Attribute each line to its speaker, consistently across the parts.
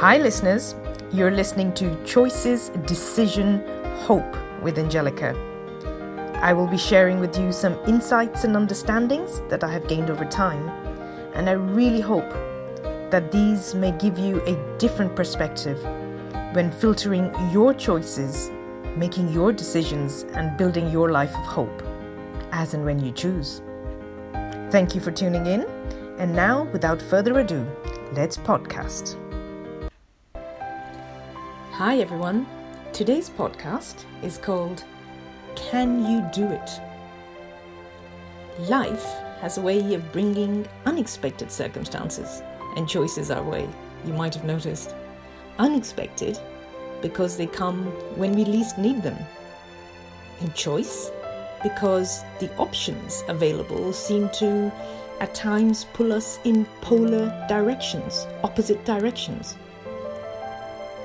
Speaker 1: Hi, listeners. You're listening to Choices, Decision, Hope with Angelica. I will be sharing with you some insights and understandings that I have gained over time, and I really hope that these may give you a different perspective when filtering your choices, making your decisions, and building your life of hope as and when you choose. Thank you for tuning in, and now, without further ado, let's podcast. Hi, everyone. Today's podcast is called Can You Do It? Life has a way of bringing unexpected circumstances and choices our way, you might have noticed. Unexpected because they come when we least need them. And choice because the options available seem to at times pull us in polar directions, opposite directions.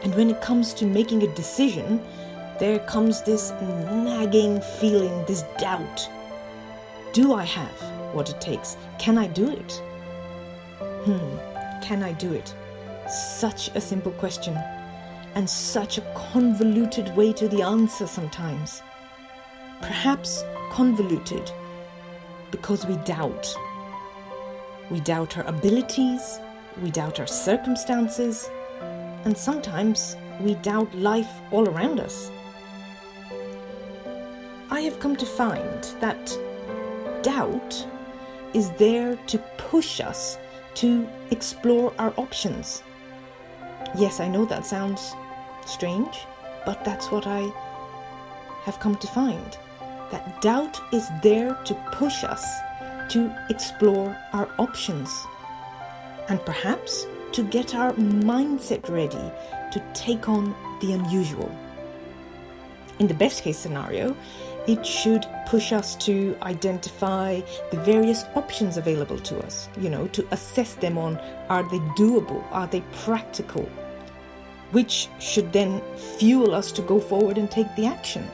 Speaker 1: And when it comes to making a decision, there comes this nagging feeling, this doubt. Do I have what it takes? Can I do it? Hmm, can I do it? Such a simple question, and such a convoluted way to the answer sometimes. Perhaps convoluted because we doubt. We doubt our abilities, we doubt our circumstances, and sometimes we doubt life all around us. I have come to find that doubt is there to push us to explore our options. Yes, I know that sounds strange, but that's what I have come to find. That doubt is there to push us to explore our options and perhaps to get our mindset ready to take on the unusual. In the best case scenario, it should push us to identify the various options available to us, you know, to assess them on are they doable, are they practical, which should then fuel us to go forward and take the action.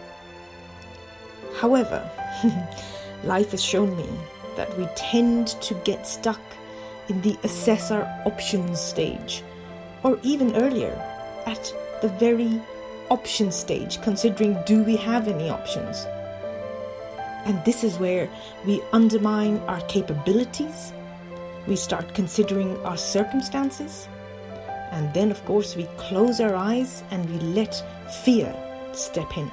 Speaker 1: However, life has shown me that we tend to get stuck in the assessor options stage, or even earlier, at the very option stage, considering do we have any options? And this is where we undermine our capabilities, we start considering our circumstances, and then, of course, we close our eyes and we let fear step in.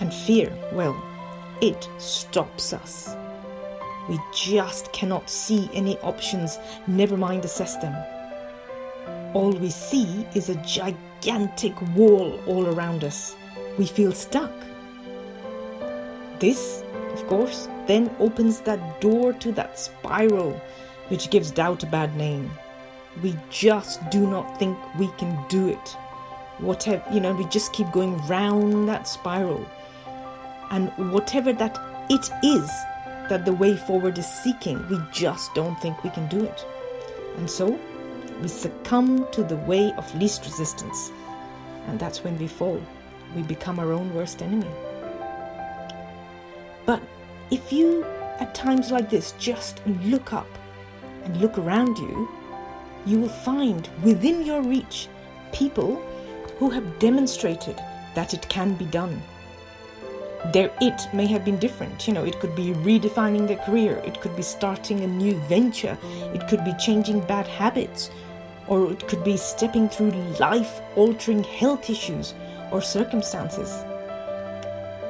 Speaker 1: And fear, well, it stops us. We just cannot see any options, never mind assess them. All we see is a gigantic wall all around us. We feel stuck. This, of course, then opens that door to that spiral which gives doubt a bad name. We just do not think we can do it. Whatever, you know, we just keep going round that spiral. And whatever that it is that the way forward is seeking, we just don't think we can do it. And so we succumb to the way of least resistance. And that's when we fall. We become our own worst enemy. But if you, at times like this, just look up and look around you, you will find within your reach people who have demonstrated that it can be done. Their it may have been different. You know, it could be redefining their career, it could be starting a new venture, it could be changing bad habits, or it could be stepping through life altering health issues or circumstances.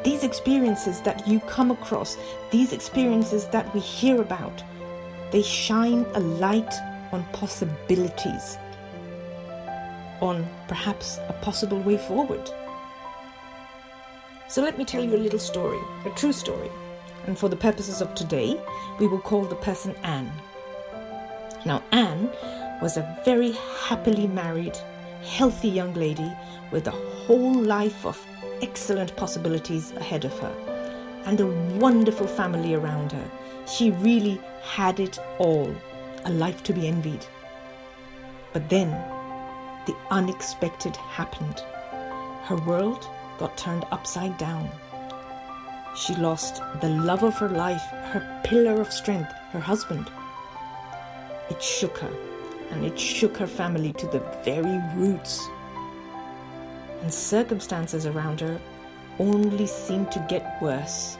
Speaker 1: These experiences that you come across, these experiences that we hear about, they shine a light on possibilities, on perhaps a possible way forward. So let me tell you a little story, a true story. And for the purposes of today, we will call the person Anne. Now, Anne was a very happily married, healthy young lady with a whole life of excellent possibilities ahead of her and a wonderful family around her. She really had it all, a life to be envied. But then the unexpected happened. Her world got turned upside down. She lost the love of her life, her pillar of strength, her husband. It shook her, and it shook her family to the very roots. And circumstances around her only seemed to get worse.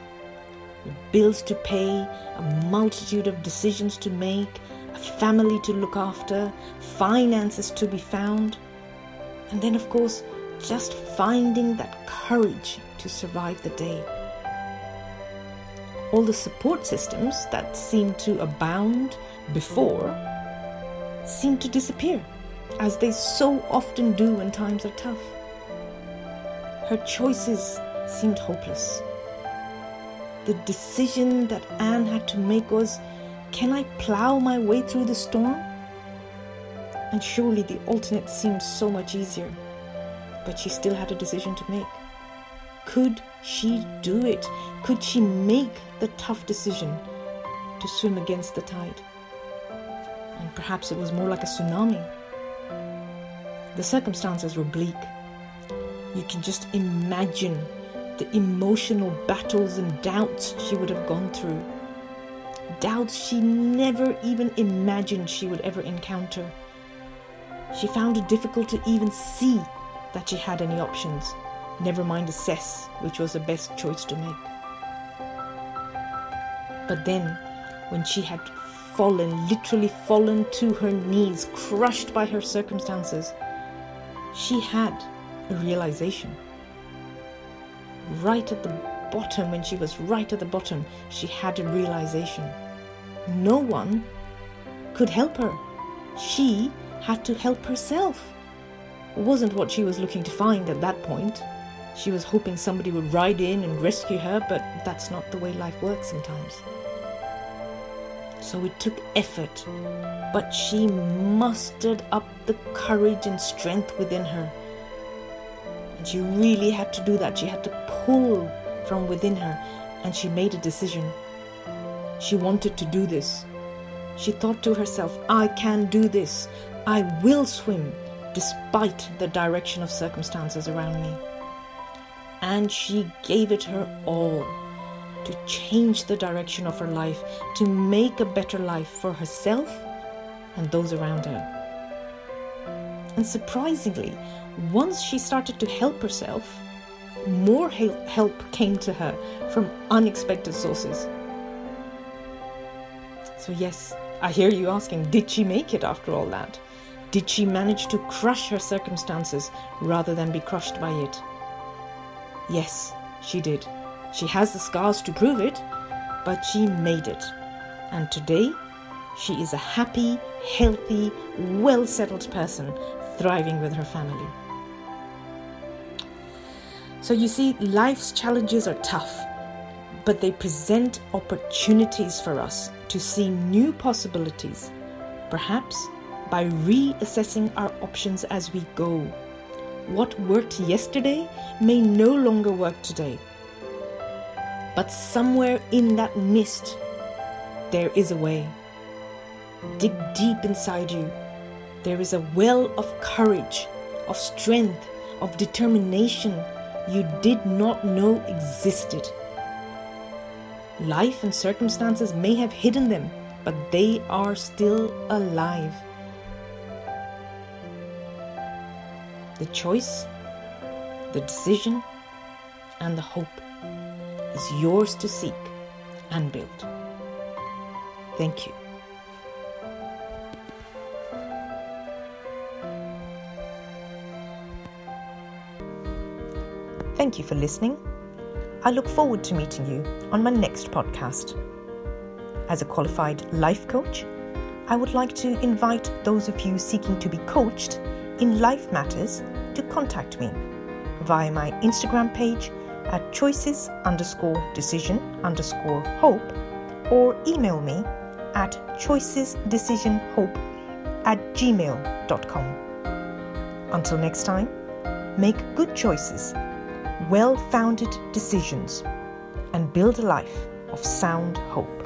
Speaker 1: Bills to pay, a multitude of decisions to make, a family to look after, finances to be found, and then, of course, just finding that courage to survive the day. All the support systems that seemed to abound before seem to disappear, as they so often do when times are tough. Her choices seemed hopeless. The decision that Anne had to make was can I plow my way through the storm? And surely the alternate seemed so much easier, but she still had a decision to make. Could she do it? Could she make the tough decision to swim against the tide? And perhaps it was more like a tsunami. The circumstances were bleak. You can just imagine the emotional battles and doubts she would have gone through. Doubts she never even imagined she would ever encounter. She found it difficult to even see that she had any options, never mind assess which was the best choice to make. But then, when she had fallen, literally fallen to her knees, crushed by her circumstances, she had a realization. Right at the bottom, when she was right at the bottom, she had a realization. No one could help her. She had to help herself. Wasn't what she was looking to find at that point. She was hoping somebody would ride in and rescue her, but that's not the way life works sometimes. So it took effort, but she mustered up the courage and strength within her. And she really had to do that. She had to pull from within her, and she made a decision. She wanted to do this. She thought to herself, I can do this. I will swim despite the direction of circumstances around me. And she gave it her all to change the direction of her life, to make a better life for herself and those around her. And surprisingly, once she started to help herself, more help came to her from unexpected sources. So, yes, I hear you asking, did she make it after all that? Did she manage to crush her circumstances rather than be crushed by it? Yes, she did. She has the scars to prove it, but she made it. And today, she is a happy, healthy, well settled person thriving with her family. So you see, life's challenges are tough, but they present opportunities for us to see new possibilities, perhaps by reassessing our options as we go. What worked yesterday may no longer work today. But somewhere in that mist, there is a way. Dig deep inside you. There is a well of courage, of strength, of determination you did not know existed. Life and circumstances may have hidden them, but they are still alive. The choice, the decision, and the hope is yours to seek and build. Thank you. Thank you for listening. I look forward to meeting you on my next podcast. As a qualified life coach, I would like to invite those of you seeking to be coached in life matters to contact me via my Instagram page at choices underscore decision underscore hope or email me at choicesdecisionhope at gmail.com. Until next time, make good choices, well founded decisions, and build a life of sound hope.